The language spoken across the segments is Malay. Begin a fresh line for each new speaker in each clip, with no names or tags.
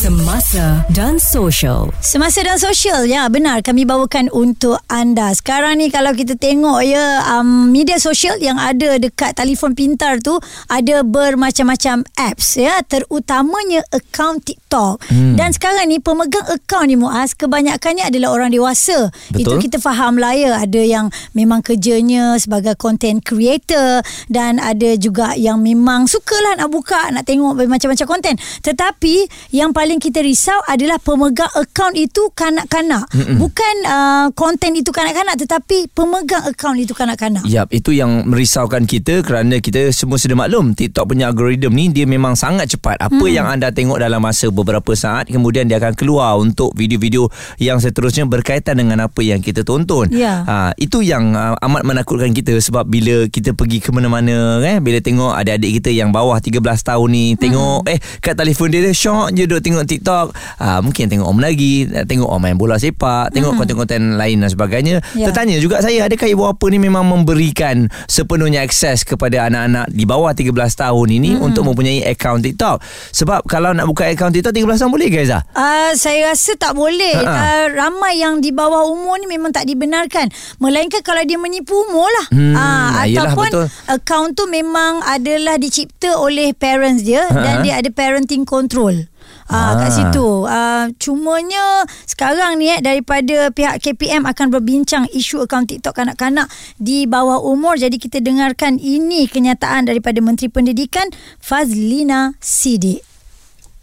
Semasa dan Sosial.
Semasa dan sosial ya benar kami bawakan untuk anda. Sekarang ni kalau kita tengok ya um, media sosial yang ada dekat telefon pintar tu ada bermacam-macam apps ya terutamanya akaun TikTok. Hmm. Dan sekarang ni pemegang akaun ni Muaz kebanyakannya adalah orang dewasa.
Betul.
Itu kita faham lah ya ada yang memang kerjanya sebagai content creator dan ada juga yang memang sukalah nak buka nak tengok macam-macam konten. Tetapi yang paling kita risau adalah pemegang akaun itu kanak-kanak. Mm-mm. Bukan uh, konten itu kanak-kanak tetapi pemegang akaun itu kanak-kanak.
Yap, itu yang merisaukan kita kerana kita semua sudah maklum TikTok punya algoritma ni dia memang sangat cepat. Apa hmm. yang anda tengok dalam masa beberapa saat kemudian dia akan keluar untuk video-video yang seterusnya berkaitan dengan apa yang kita tonton.
Ya.
Ha, itu yang uh, amat menakutkan kita sebab bila kita pergi ke mana-mana eh bila tengok adik-adik kita yang bawah 13 tahun ni tengok eh kat telefon dia dia syok je duk tengok TikTok. Ha, mungkin tengok om lagi, tengok om main bola sepak, tengok konten-konten lain dan sebagainya.
Ya.
Tertanya juga saya adakah ibu bapa ni memang memberikan sepenuhnya akses kepada anak-anak di bawah 13 tahun ini hmm. untuk mempunyai akaun TikTok. Sebab kalau nak buka akaun TikTok 13 tahun boleh ke Aizah?
Uh, saya rasa tak boleh.
Ha-ha.
Uh, ramai yang di bawah umur ni memang tak dibenarkan. Melainkan kalau dia menipu umur lah.
Hmm, yelah,
ataupun
betul.
akaun tu memang adalah dicipta oleh parents dia
Ha-ha.
dan dia ada parenting control. Ah, kat
Ah.
situ. Ah, cumanya sekarang ni eh daripada pihak KPM akan berbincang isu akaun TikTok kanak-kanak di bawah umur. Jadi kita dengarkan ini kenyataan daripada Menteri Pendidikan Fazlina Sidik.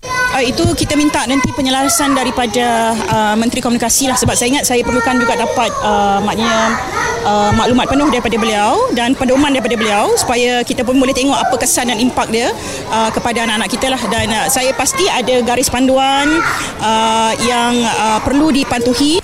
Uh, itu kita minta nanti penyelarasan daripada uh, Menteri Komunikasi lah. Sebab saya ingat saya perlukan juga dapat uh, maknanya uh, maklumat penuh daripada beliau dan pedoman daripada beliau supaya kita pun boleh tengok apa kesan dan impak dia uh, kepada anak-anak kita lah. Dan uh, saya pasti ada garis panduan uh, yang uh, perlu dipatuhi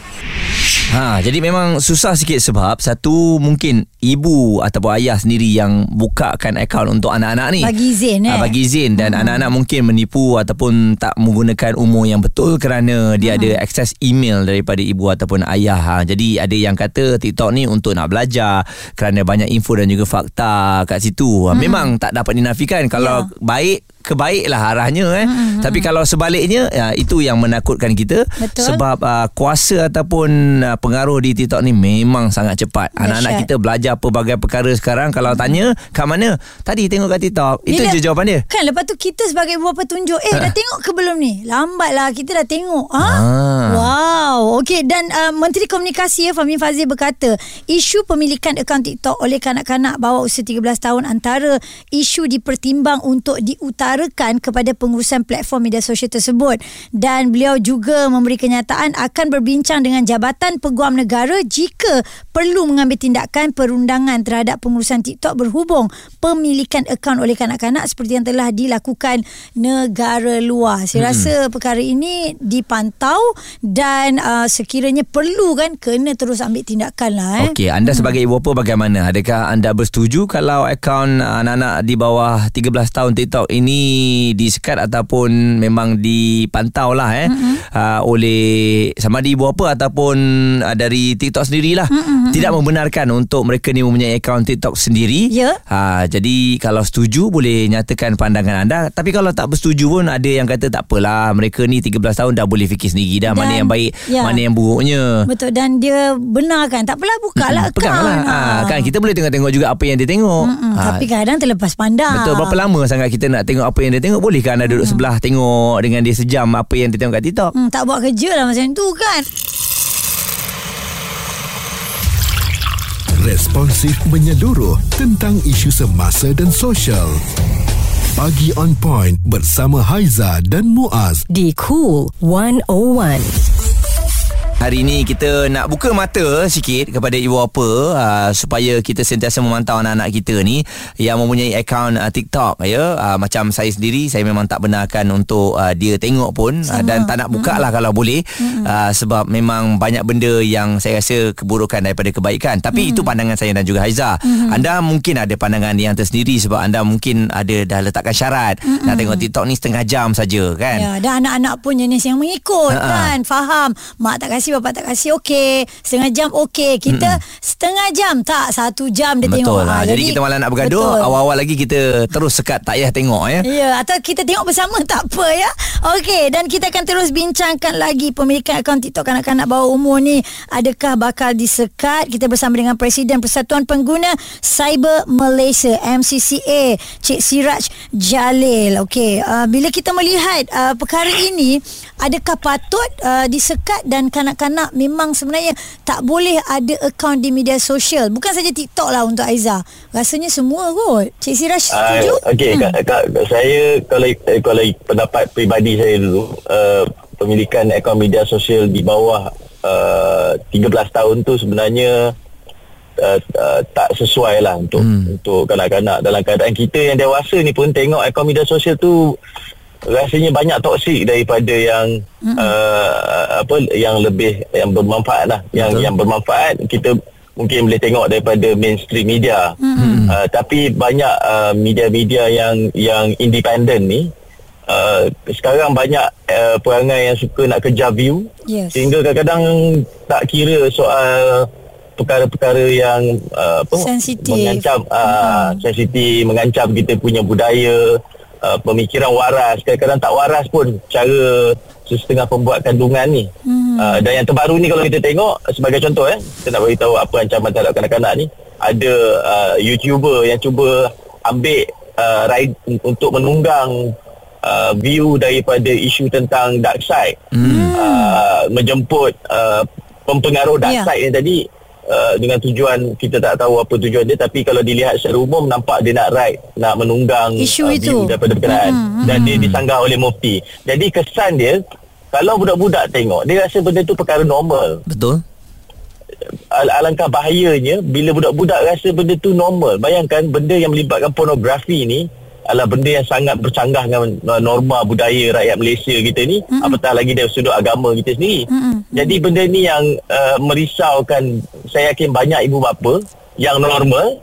Ha, jadi memang susah sikit sebab satu mungkin ibu ataupun ayah sendiri yang bukakan akaun untuk anak-anak ni.
Bagi izin, eh?
Ha, bagi izin dan hmm. anak-anak mungkin menipu ataupun tak menggunakan umur yang betul kerana dia hmm. ada akses email daripada ibu ataupun ayah. Ha, jadi ada yang kata TikTok ni untuk nak belajar kerana banyak info dan juga fakta kat situ. Ha, memang tak dapat dinafikan kalau
Ya.
baik kebaiklah arahnya eh. Hmm. Tapi kalau sebaliknya ya, itu yang menakutkan kita
Betul.
sebab uh, kuasa ataupun uh, pengaruh di TikTok ni memang sangat cepat. Anak-anak kita belajar pelbagai perkara sekarang kalau tanya kat mana? Tadi tengok kat TikTok. Itu
Bila-
je jawapan dia.
Kan lepas tu kita sebagai ibu bapa tunjuk Eh dah tengok ke belum ni Lambat lah Kita dah tengok ha?
Ah.
Wow Okey dan uh, Menteri Komunikasi ya, Fahmi Fazil berkata Isu pemilikan akaun TikTok Oleh kanak-kanak bawah usia 13 tahun Antara isu dipertimbang Untuk diutarakan Kepada pengurusan platform media sosial tersebut Dan beliau juga Memberi kenyataan Akan berbincang dengan Jabatan Peguam Negara Jika perlu mengambil tindakan Perundangan terhadap pengurusan TikTok Berhubung pemilikan akaun oleh kanak-kanak Seperti yang telah dilakukan negara luar Saya hmm. rasa perkara ini dipantau Dan uh, sekiranya perlu kan Kena terus ambil tindakan lah eh.
Okey, anda sebagai ibu bapa bagaimana? Adakah anda bersetuju kalau akaun anak-anak di bawah 13 tahun TikTok ini disekat ataupun memang dipantau lah eh mm-hmm. uh, oleh sama ada ibu bapa ataupun uh, dari TikTok sendirilah mm-hmm. tidak membenarkan untuk mereka ni mempunyai akaun TikTok sendiri.
Ya.
Ha, jadi kalau setuju boleh nyatakan pandangan anda tapi kalau tak bersetuju pun ada yang kata tak apalah mereka ni 13 tahun dah boleh fikir sendiri dah mana
Dan-
yang baik
ya.
mana yang buruknya.
Betul dan dia benarkan Tak apalah buka lah
Mm-mm, Peganglah ha. Kan kita boleh tengok-tengok juga Apa yang dia tengok
Mm-mm,
ha.
Tapi kadang terlepas pandang
Betul Berapa lama sangat kita nak tengok Apa yang dia tengok Bolehkah anda duduk sebelah Tengok dengan dia sejam Apa yang dia tengok kat TikTok
hmm, Tak buat kerja lah macam tu kan
Responsif menyeluruh tentang isu semasa dan sosial. Pagi on point bersama Haiza dan Muaz.
Di Cool 101.
Hari ini kita nak buka mata sikit kepada ibu bapa uh, supaya kita sentiasa memantau anak-anak kita ni yang mempunyai akaun uh, TikTok ya. Uh, macam saya sendiri saya memang tak benarkan untuk uh, dia tengok pun uh, dan tak nak buka lah kalau boleh uh, sebab memang banyak benda yang saya rasa keburukan daripada kebaikan. Tapi itu pandangan saya dan juga Haiza. Anda mungkin ada pandangan yang tersendiri sebab anda mungkin ada dah letakkan syarat nak tengok TikTok ni setengah jam saja kan.
Ya, dan anak-anak pun jenis yang mengikut
Ha-ha.
kan, faham. Mak tak kasih kasih bapak tak kasih okey setengah jam okey kita mm-hmm. setengah jam tak satu jam dia tengok
Betul lah.
Ah,
Jadi kita malah nak bergaduh,
betul.
awal-awal lagi kita terus sekat tak payah tengok ya.
Ya, atau kita tengok bersama tak apa ya. Okey, dan kita akan terus bincangkan lagi pemilikan akaun TikTok kanak-kanak bawah umur ni adakah bakal disekat? Kita bersama dengan Presiden Persatuan Pengguna Cyber Malaysia MCCA, Cik Siraj Jalil. Okey, uh, bila kita melihat uh, perkara ini, adakah patut uh, disekat dan kanak-kanak memang sebenarnya tak boleh ada akaun di media sosial? Bukan saja TikTok lah untuk Aiza. Rasanya semua kot. Cik Siraj
Ah,
setuju?
Okey, hmm. kak, kak, saya kalau eh, kalau pendapat peribadi saya dulu, uh, pemilikan akaun media sosial di bawah uh, 13 tahun tu sebenarnya uh, uh, tak sesuai lah untuk hmm. untuk kanak-kanak dalam keadaan kita yang dewasa ni pun tengok akaun media sosial tu rasanya banyak toksik daripada yang hmm. uh, apa yang lebih yang bermanfaat lah yang
Betul.
yang bermanfaat kita mungkin boleh tengok daripada mainstream media hmm. uh, tapi banyak uh, media-media yang yang independen ni uh, sekarang banyak uh, perangai yang suka nak kejar view
Yes.
sehingga kadang-kadang tak kira soal perkara-perkara yang uh, apa
Sensitif.
mengancam uh, sensitif mengancam kita punya budaya uh, pemikiran waras kadang-kadang tak waras pun cara setengah pembuat kandungan ni hmm. uh, dan yang terbaru ni kalau kita tengok sebagai contoh eh kita nak beritahu apa ancaman terhadap kanak-kanak ni ada uh, youtuber yang cuba ambil uh, ride untuk menunggang uh, view daripada isu tentang dark side hmm. uh, menjemput uh, pempengaruh dark
Ya.
side ni tadi uh, dengan tujuan kita tak tahu apa tujuan dia tapi kalau dilihat secara umum nampak dia nak ride nak menunggang
Isu
uh,
itu.
daripada berkenaan hmm, dan dia disanggah oleh mufti jadi kesan dia kalau budak-budak tengok dia rasa benda tu perkara normal
Betul?
Al- alangkah bahayanya bila budak-budak rasa benda tu normal. Bayangkan benda yang melibatkan pornografi ni adalah benda yang sangat bercanggah dengan norma budaya rakyat Malaysia kita ni mm-hmm. apatah lagi dari sudut agama kita sendiri. Mm-hmm. Jadi benda ni yang uh, merisaukan saya yakin banyak ibu bapa yang normal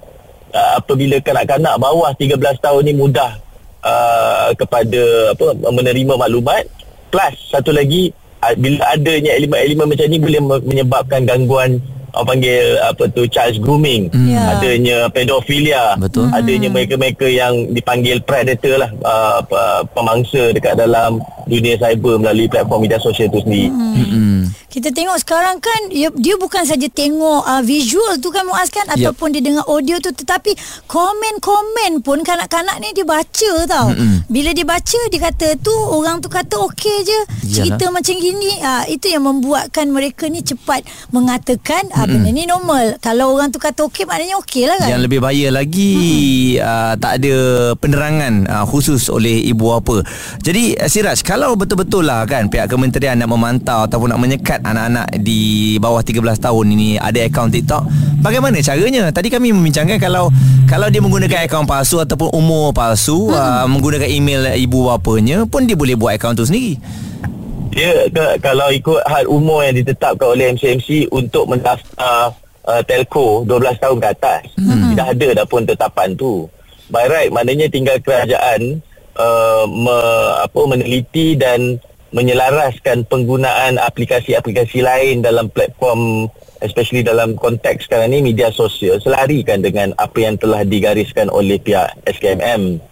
uh, apabila kanak-kanak bawah 13 tahun ni mudah uh, kepada apa menerima maklumat. Plus satu lagi uh, bila adanya elemen-elemen macam ni boleh me- menyebabkan gangguan orang panggil apa tu child grooming.
Ya.
adanya pedofilia.
Betul.
adanya mereka-mereka yang dipanggil predator lah uh, pemangsa dekat dalam dunia cyber melalui platform media sosial itu sendiri
Hmm.
Kita tengok sekarang kan dia, dia bukan saja tengok uh, visual tu kan Muaz kan ataupun dia dengar audio tu tetapi komen-komen pun kanak-kanak ni dia baca tau. Mm-mm. Bila dia baca dia kata tu orang tu kata okey je cerita macam gini uh, itu yang membuatkan mereka ni cepat mengatakan uh, benda ni normal. Kalau orang tu kata okey maknanya okey lah kan.
Yang lebih bahaya lagi uh, tak ada penerangan uh, khusus oleh ibu bapa. Jadi uh, Siraj, kalau betul-betul lah kan pihak kementerian nak memantau ataupun nak menyekat anak-anak di bawah 13 tahun ini ada akaun TikTok, bagaimana caranya? Tadi kami membincangkan kalau kalau dia menggunakan akaun palsu ataupun umur palsu, hmm. uh, menggunakan email ibu bapanya pun dia boleh buat akaun tu sendiri.
dia ke, kalau ikut had umur yang ditetapkan oleh MCMC untuk mendaftar uh, telco 12 tahun ke atas hmm. tidak ada dah pun tetapan tu by right maknanya tinggal kerajaan uh, me, apa meneliti dan menyelaraskan penggunaan aplikasi-aplikasi lain dalam platform especially dalam konteks sekarang ni media sosial selarikan dengan apa yang telah digariskan oleh pihak SKMM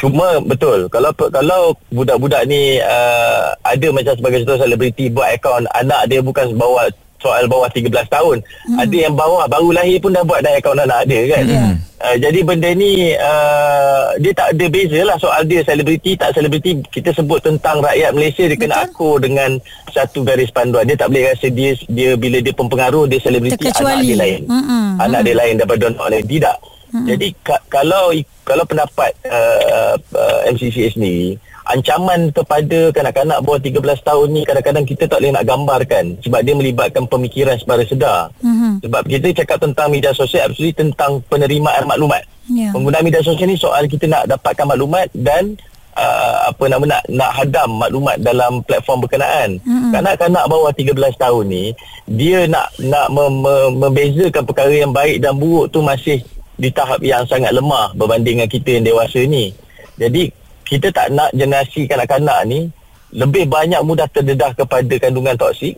Cuma betul kalau kalau budak-budak ni uh, ada macam sebagai contoh selebriti buat akaun anak dia bukan bawah soal bawah 13 tahun. Hmm. Ada yang bawah baru lahir pun dah buat dah akaun anak dia kan. Hmm. Uh, jadi benda ni uh, dia tak ada beza lah soal dia selebriti tak selebriti. Kita sebut tentang rakyat Malaysia dia kena akur dengan satu garis panduan. Dia tak boleh rasa dia dia bila dia pempengaruh dia selebriti anak dia lain.
Mm-mm.
anak dia lain daripada anak lain tidak. Hmm. Jadi ka- kalau kalau pendapat uh, uh, MCCA sendiri ancaman kepada kanak-kanak bawah 13 tahun ni kadang-kadang kita tak boleh nak gambarkan sebab dia melibatkan pemikiran sebara sedar. Mm-hmm. Sebab kita cakap tentang media sosial absolutely tentang penerimaan maklumat.
Ya.
Penggunaan media sosial ni soal kita nak dapatkan maklumat dan uh, apa nama nak nak hadam maklumat dalam platform berkenaan. Mm-hmm. Kanak-kanak bawah 13 tahun ni dia nak nak mem- mem- membezakan perkara yang baik dan buruk tu masih di tahap yang sangat lemah berbanding dengan kita yang dewasa ni. Jadi kita tak nak generasi kanak-kanak ni lebih banyak mudah terdedah kepada kandungan toksik.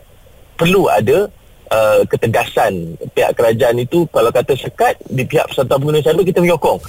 Perlu ada uh, ketegasan. Pihak kerajaan itu kalau kata sekat di pihak Persatuan Pengguna Cyber kita menyokong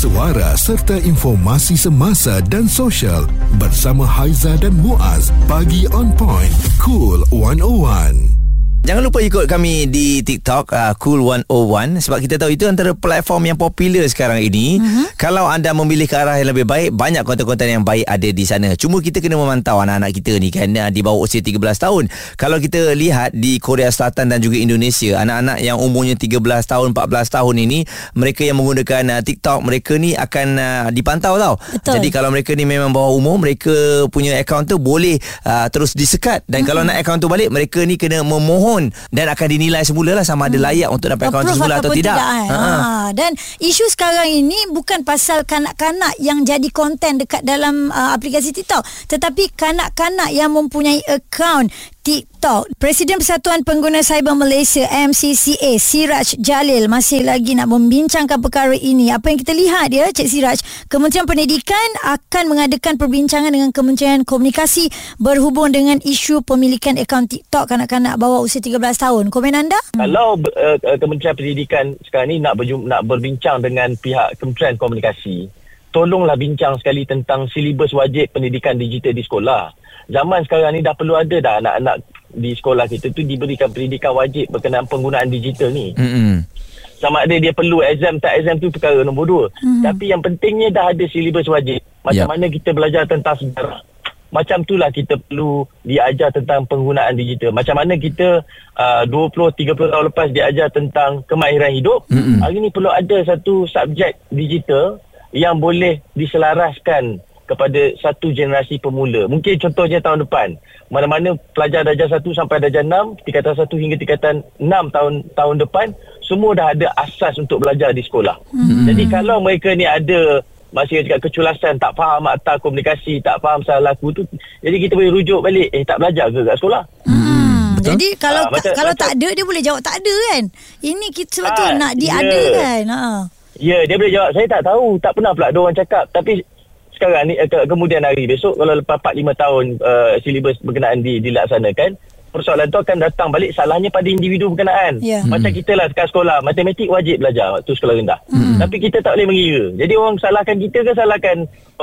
Suara serta informasi semasa dan sosial bersama Haiza dan Muaz. Bagi on point cool 101
Jangan lupa ikut kami di TikTok uh, Cool 101 sebab kita tahu itu antara platform yang popular sekarang ini. Uh-huh. Kalau anda memilih ke arah yang lebih baik, banyak konten-konten yang baik ada di sana. Cuma kita kena memantau anak-anak kita ni kan uh, di bawah usia 13 tahun. Kalau kita lihat di Korea Selatan dan juga Indonesia, anak-anak yang umurnya 13 tahun, 14 tahun ini, mereka yang menggunakan uh, TikTok, mereka ni akan uh, dipantau tau. Betul. Jadi kalau mereka ni memang bawah umur, mereka punya akaun tu boleh uh, terus disekat dan uh-huh. kalau nak akaun tu balik, mereka ni kena memohon mohon dan akan dinilai semula lah sama ada hmm. layak untuk dapat akaun semula atau tidak. tidak
eh. ha. ha. Dan isu sekarang ini bukan pasal kanak-kanak yang jadi konten dekat dalam uh, aplikasi TikTok tetapi kanak-kanak yang mempunyai akaun TikTok. Presiden Persatuan Pengguna Cyber Malaysia MCCA Siraj Jalil masih lagi nak membincangkan perkara ini. Apa yang kita lihat dia Cik Siraj, Kementerian Pendidikan akan mengadakan perbincangan dengan Kementerian Komunikasi berhubung dengan isu pemilikan akaun TikTok kanak-kanak bawah usia 13 tahun. Komen anda?
Kalau uh, Kementerian Pendidikan sekarang ni nak berjum- nak berbincang dengan pihak Kementerian Komunikasi, tolonglah bincang sekali tentang silibus wajib pendidikan digital di sekolah zaman sekarang ni dah perlu ada dah anak-anak di sekolah kita tu diberikan pendidikan wajib berkenaan penggunaan digital ni. Mm-hmm. Sama ada dia perlu exam tak exam tu perkara nombor dua. Mm-hmm. Tapi yang pentingnya dah ada silibus wajib. Macam yep. mana kita belajar tentang sejarah. Macam itulah kita perlu diajar tentang penggunaan digital. Macam mana kita uh, 20-30 tahun lepas diajar tentang kemahiran hidup. Mm-hmm. Hari ni perlu ada satu subjek digital yang boleh diselaraskan kepada satu generasi pemula. Mungkin contohnya tahun depan. Mana-mana pelajar darjah 1 sampai darjah 6, tingkatan 1 hingga tingkatan 6 tahun tahun depan, semua dah ada asas untuk belajar di sekolah. Hmm. Jadi kalau mereka ni ada masih cakap keculasan, tak faham akta komunikasi, tak faham salah laku tu, jadi kita boleh rujuk balik, eh tak belajar ke kat sekolah?
Hmm. Betul? Jadi kalau ha, macam, kalau macam, tak ada dia boleh jawab tak ada kan. Ini kita sebab ha, tu nak diadakan. Ya. Ha.
Ya, dia boleh jawab saya tak tahu, tak pernah pula dia orang cakap tapi sekarang ni ke, kemudian hari besok kalau lepas 4 5 tahun uh, silibus berkenaan di, dilaksanakan persoalan tu akan datang balik salahnya pada individu berkenaan yeah. macam hmm. kita lah sekarang sekolah matematik wajib belajar waktu sekolah rendah hmm. tapi kita tak boleh mengira jadi orang salahkan kita ke salahkan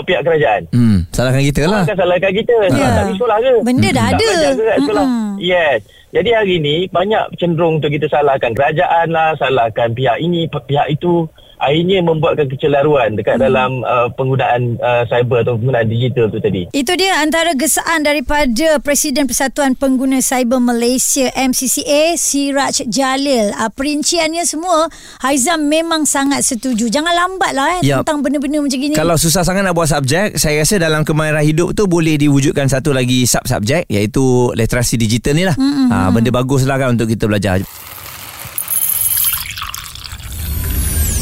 pihak kerajaan
hmm. salahkan kita lah
orang salahkan kita yeah. tak pergi sekolah ke
benda dah
tak
ada
ke sekolah hmm. yes jadi hari ni banyak cenderung untuk kita salahkan kerajaan lah salahkan pihak ini pihak itu akhirnya membuatkan kecelaruan dekat hmm. dalam uh, penggunaan uh, cyber atau penggunaan digital tu tadi.
Itu dia antara gesaan daripada Presiden Persatuan Pengguna Cyber Malaysia MCCA Siraj Jalil. Uh, perinciannya semua Haizam memang sangat setuju. Jangan lambatlah eh yep. tentang benda-benda macam gini.
Kalau susah sangat nak buat subjek, saya rasa dalam kemahiran hidup tu boleh diwujudkan satu lagi sub-subjek iaitu literasi digital ni lah. Mm-hmm. Uh, benda baguslah kan untuk kita belajar.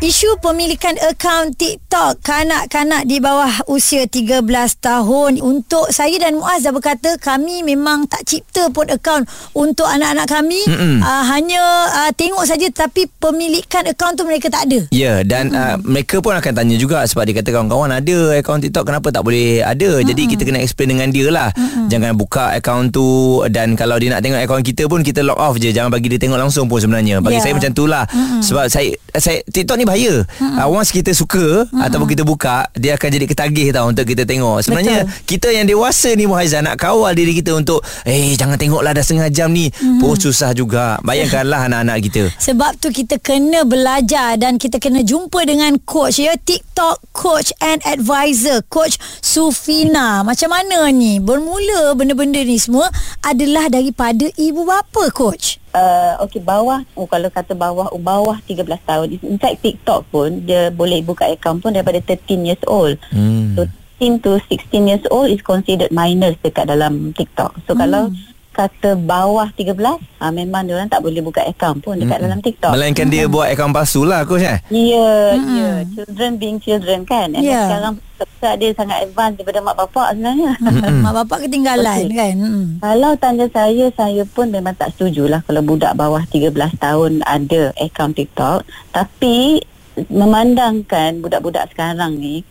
Isu pemilikan akaun TikTok kanak-kanak di bawah usia 13 tahun untuk saya dan Muaz dah berkata kami memang tak cipta pun akaun untuk anak-anak kami uh, hanya uh, tengok saja tapi pemilikan akaun tu mereka tak ada.
Ya yeah, dan uh, mereka pun akan tanya juga sebab dia kata kawan-kawan ada akaun TikTok kenapa tak boleh ada. Mm-mm. Jadi kita kena explain dengan dia lah. Mm-mm. Jangan buka akaun tu dan kalau dia nak tengok akaun kita pun kita log off je jangan bagi dia tengok langsung pun sebenarnya. Bagi yeah. saya macam tu lah. Sebab saya saya TikTok ni bahaya. Uh, once kita suka hmm. ataupun kita buka, dia akan jadi ketagih tau untuk kita tengok. Sebenarnya Betul. kita yang dewasa ni Muhaizan nak kawal diri kita untuk eh jangan tengoklah dah setengah jam ni. Hmm. Pun susah juga. Bayangkanlah anak-anak kita.
Sebab tu kita kena belajar dan kita kena jumpa dengan coach ya TikTok coach and advisor coach Sufina. Macam mana ni? Bermula benda-benda ni semua adalah daripada ibu bapa coach
uh, okey bawah oh, kalau kata bawah oh, bawah 13 tahun in fact TikTok pun dia boleh buka akaun pun daripada 13 years old hmm. so 13 to 16 years old is considered minors dekat dalam TikTok so hmm. kalau kata bawah 13 ha, memang dia orang tak boleh buka akaun pun dekat hmm. dalam TikTok.
Melainkan hmm. dia buat akaun palsu lah coach eh.
Ya, yeah, hmm. yeah. children being children kan. And yeah. sekarang sebab dia sangat advance daripada mak bapak sebenarnya.
Hmm. mak bapak ketinggalan okay. kan. Hmm.
Kalau tanya saya, saya pun memang tak setuju lah kalau budak bawah 13 tahun ada akaun TikTok. Tapi memandangkan budak-budak sekarang ni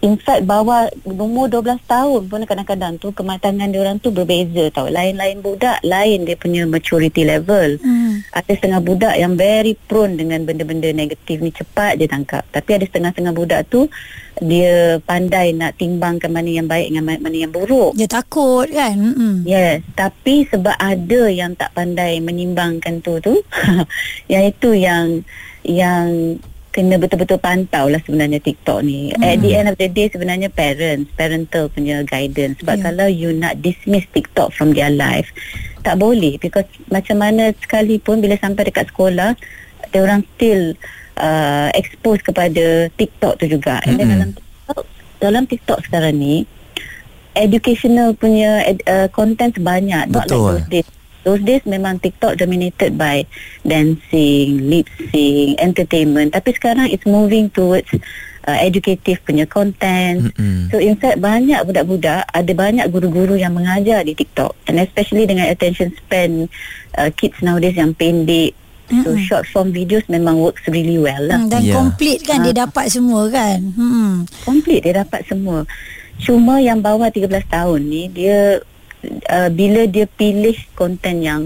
in fact bawah umur 12 tahun pun kadang-kadang tu kematangan dia orang tu berbeza tau. Lain-lain budak lain dia punya maturity level. Hmm. ada setengah budak yang very prone dengan benda-benda negatif ni cepat dia tangkap. Tapi ada setengah-setengah budak tu dia pandai nak timbangkan mana yang baik dengan mana yang buruk.
Dia takut kan? Mm-mm.
Yes, tapi sebab ada yang tak pandai menimbangkan tu tu, yang itu yang yang kena betul-betul pantau lah sebenarnya TikTok ni. Hmm. At the end of the day sebenarnya parents, parental punya guidance. Sebab
Yeah.
kalau you nak dismiss TikTok from their life, tak boleh because macam mana sekalipun bila sampai dekat sekolah, dia orang still uh, expose kepada TikTok tu juga. And then
Mm-mm.
dalam TikTok, dalam TikTok sekarang ni educational punya ed, uh, content banyak not
Betul.
like those days those days memang TikTok dominated by dancing lip sync entertainment tapi sekarang it's moving towards uh, educative punya content
Mm-mm.
so in fact banyak budak-budak ada banyak guru-guru yang mengajar di TikTok and especially dengan attention span uh, kids nowadays yang pendek so short form videos memang works really well lah
Hmm, dan
Ya.
complete kan dia dapat semua kan hmm.
Complete dia dapat semua. Cuma yang bawah 13 tahun ni dia uh, bila dia pilih konten yang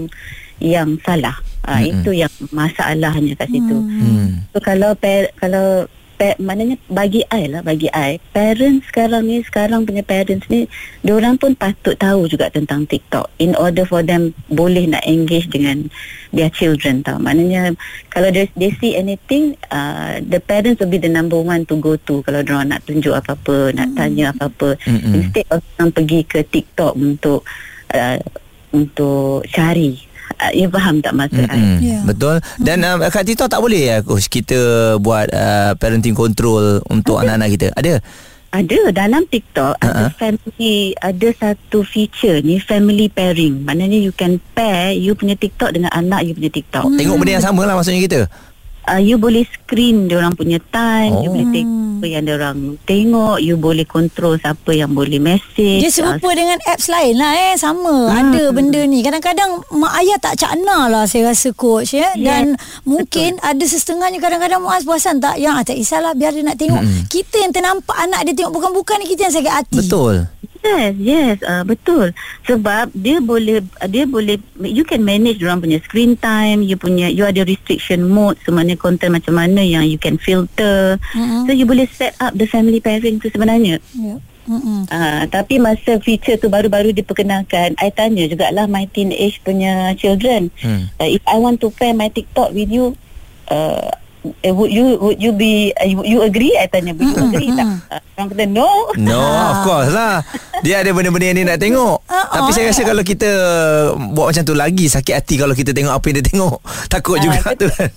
yang salah. Uh,
Mm-mm.
itu yang masalahnya kat situ.
Hmm.
So kalau kalau pa- maknanya bagi I lah bagi I. Parents sekarang ni sekarang punya parents ni orang pun patut tahu juga tentang TikTok in order for them boleh nak engage dengan their children tau. Maknanya kalau they, they see anything uh, the parents will be the number one to go to kalau diorang nak tunjuk apa-apa nak tanya apa-apa.
Mm-mm.
instead of orang pergi ke TikTok untuk uh, untuk cari you faham tak maksud I
Mm-mm.
Ya.
Betul Dan uh, kat TikTok tak boleh ya coach kita buat uh, parenting control untuk anak-anak kita. Ada.
Ada dalam TikTok uh-huh. ada family ada satu feature ni family pairing. Maknanya you can pair you punya TikTok dengan anak you punya TikTok. Hmm.
Tengok benda yang sama lah maksudnya kita.
Uh, you boleh screen dia orang punya time, oh. you
Oh.
boleh tengok apa yang dia orang tengok, you boleh control siapa yang boleh message.
Dia serupa dengan apps lain lah eh Sama
Hmm.
Ada benda ni Kadang-kadang Mak ayah tak cakna lah Saya rasa coach ya Dan mungkin Ada setengahnya Kadang-kadang Muaz perasan tak Yang ah, tak kisahlah Biar dia nak tengok
Mm-mm.
Kita yang ternampak Anak dia tengok Bukan-bukan ni Kita yang sakit hati
Betul.
Yes, yes, uh, betul. Sebab dia boleh dia boleh you can manage orang punya screen time, you punya you ada restriction mode, semuanya content macam mana yang you can filter.
Mm-mm.
So you boleh set up the family pairing tu sebenarnya.
Ya. Mm-mm.
Uh, tapi masa feature tu baru-baru diperkenalkan, I tanya jugalah my teenage punya children.
Hmm.
Uh, if I want to pair my TikTok with you, uh, would you would you be uh, you, you agree? I tanya, would you agree tak? Uh, orang kata no.
No, of course lah. Dia ada benda-benda yang dia nak tengok.
Ah,
Tapi
ah.
saya rasa kalau kita buat macam tu lagi sakit hati kalau kita tengok apa yang dia tengok. Takut juga tu kan.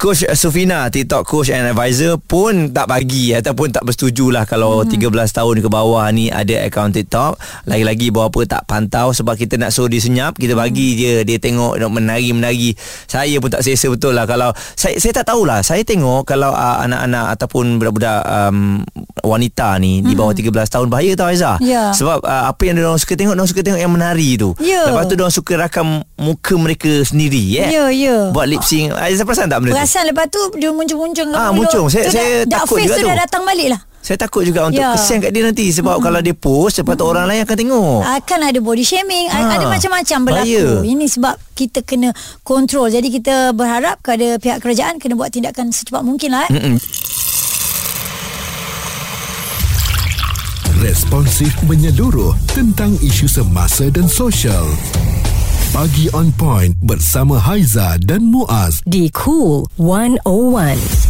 Coach Sufina TikTok coach and advisor pun tak bagi ataupun tak bersetuju lah kalau hmm. 13 tahun ke bawah ni ada akaun TikTok lagi-lagi berapa tak pantau sebab kita nak suruh dia senyap kita bagi je dia tengok nak menari-menari saya pun tak selesa betul lah kalau saya saya tak tahulah saya tengok kalau uh, anak-anak ataupun budak-budak um, wanita ni di bawah 13 tahun bahaya tau Aizah
Ya.
sebab uh, apa yang dia suka tengok dia suka tengok yang menari tu
Ya.
lepas tu dia suka rakam muka mereka sendiri yeah?
Ya ya
buat lip sync Aizah perasan tak benda tu
Perasan lepas tu Dia muncul-muncul kat
Ah, muncul. Saya-
Tu
saya
dah,
takut
dah face
juga
tu
tu.
dah datang balik lah
Saya takut juga untuk
Ya.
kesian kat dia nanti Sebab hmm. kalau dia post Lepas tu orang lain akan tengok
akan ada body shaming ha,
Ha,
ada macam-macam berlaku
bahaya.
ini sebab kita kena kontrol jadi kita berharap kepada pihak kerajaan kena buat tindakan secepat mungkin lah eh.
Mm-mm.
Responsif menyeluruh tentang isu semasa dan sosial. Pagi on point bersama Haiza dan Muaz.
Di Cool 101.